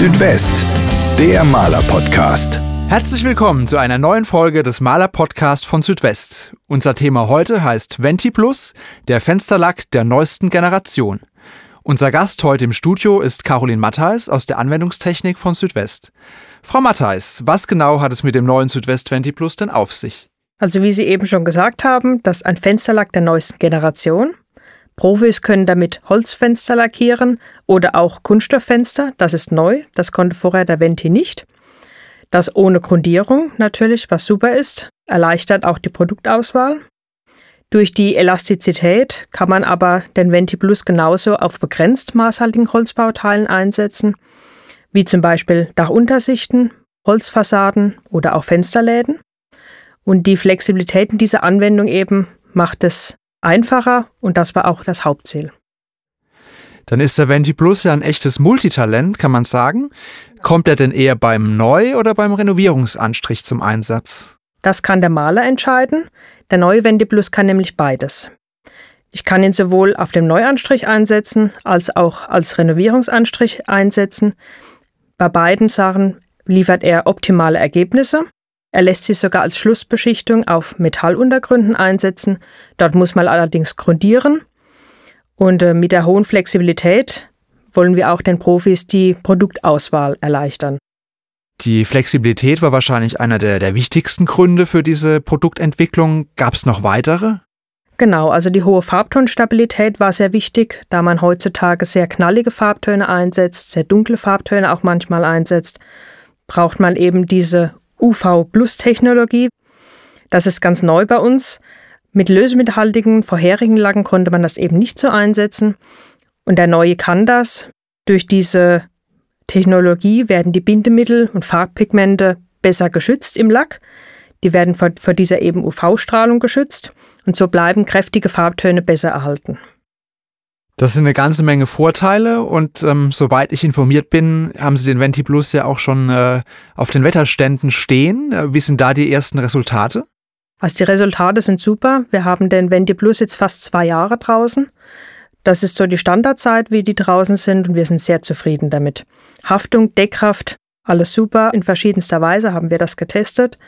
Südwest, der Maler-Podcast. Herzlich willkommen zu einer neuen Folge des Maler-Podcast von Südwest. Unser Thema heute heißt Venti Plus, der Fensterlack der neuesten Generation. Unser Gast heute im Studio ist Caroline Mattheis aus der Anwendungstechnik von Südwest. Frau Mattheis, was genau hat es mit dem neuen Südwest Venti Plus denn auf sich? Also wie Sie eben schon gesagt haben, das ist ein Fensterlack der neuesten Generation. Profis können damit Holzfenster lackieren oder auch Kunststofffenster. Das ist neu. Das konnte vorher der Venti nicht. Das ohne Grundierung natürlich, was super ist, erleichtert auch die Produktauswahl. Durch die Elastizität kann man aber den Venti Plus genauso auf begrenzt maßhaltigen Holzbauteilen einsetzen, wie zum Beispiel Dachuntersichten, Holzfassaden oder auch Fensterläden. Und die Flexibilität in dieser Anwendung eben macht es einfacher und das war auch das Hauptziel. Dann ist der Venti Plus ja ein echtes Multitalent, kann man sagen. Kommt er denn eher beim Neu- oder beim Renovierungsanstrich zum Einsatz? Das kann der Maler entscheiden. Der neue Venti Plus kann nämlich beides. Ich kann ihn sowohl auf dem Neuanstrich einsetzen als auch als Renovierungsanstrich einsetzen. Bei beiden Sachen liefert er optimale Ergebnisse. Er lässt sich sogar als Schlussbeschichtung auf Metalluntergründen einsetzen. Dort muss man allerdings grundieren. Und äh, mit der hohen Flexibilität wollen wir auch den Profis die Produktauswahl erleichtern. Die Flexibilität war wahrscheinlich einer der, der wichtigsten Gründe für diese Produktentwicklung. Gab es noch weitere? Genau, also die hohe Farbtonstabilität war sehr wichtig, da man heutzutage sehr knallige Farbtöne einsetzt, sehr dunkle Farbtöne auch manchmal einsetzt, braucht man eben diese UV-Plus-Technologie. Das ist ganz neu bei uns. Mit lösemithaltigen vorherigen Lacken konnte man das eben nicht so einsetzen. Und der neue kann das. Durch diese Technologie werden die Bindemittel und Farbpigmente besser geschützt im Lack. Die werden vor, vor dieser eben UV-Strahlung geschützt und so bleiben kräftige Farbtöne besser erhalten. Das sind eine ganze Menge Vorteile und ähm, soweit ich informiert bin, haben Sie den Venti Plus ja auch schon äh, auf den Wetterständen stehen. Äh, wie sind da die ersten Resultate? Also die Resultate sind super. Wir haben den Venti Plus jetzt fast zwei Jahre draußen. Das ist so die Standardzeit, wie die draußen sind und wir sind sehr zufrieden damit. Haftung, Deckkraft, alles super. In verschiedenster Weise haben wir das getestet.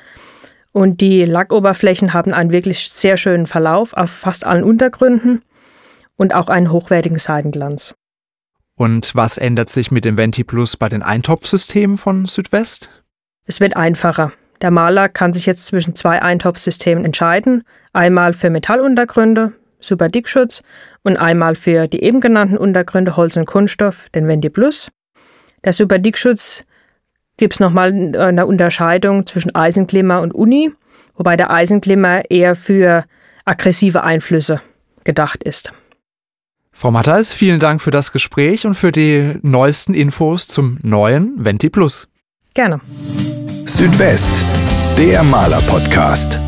Und die Lackoberflächen haben einen wirklich sehr schönen Verlauf auf fast allen Untergründen und auch einen hochwertigen Seidenglanz. Und was ändert sich mit dem Venti Plus bei den Eintopfsystemen von Südwest? Es wird einfacher. Der Maler kann sich jetzt zwischen zwei Eintopfsystemen entscheiden. Einmal für Metalluntergründe, Super Dickschutz, und einmal für die eben genannten Untergründe Holz und Kunststoff, den Venti Plus. Der Super Dickschutz gibt es nochmal eine Unterscheidung zwischen Eisenklimmer und Uni, wobei der Eisenklimmer eher für aggressive Einflüsse gedacht ist. Frau Mattheis, vielen Dank für das Gespräch und für die neuesten Infos zum neuen Venti Plus. Gerne. Südwest, der Maler-Podcast.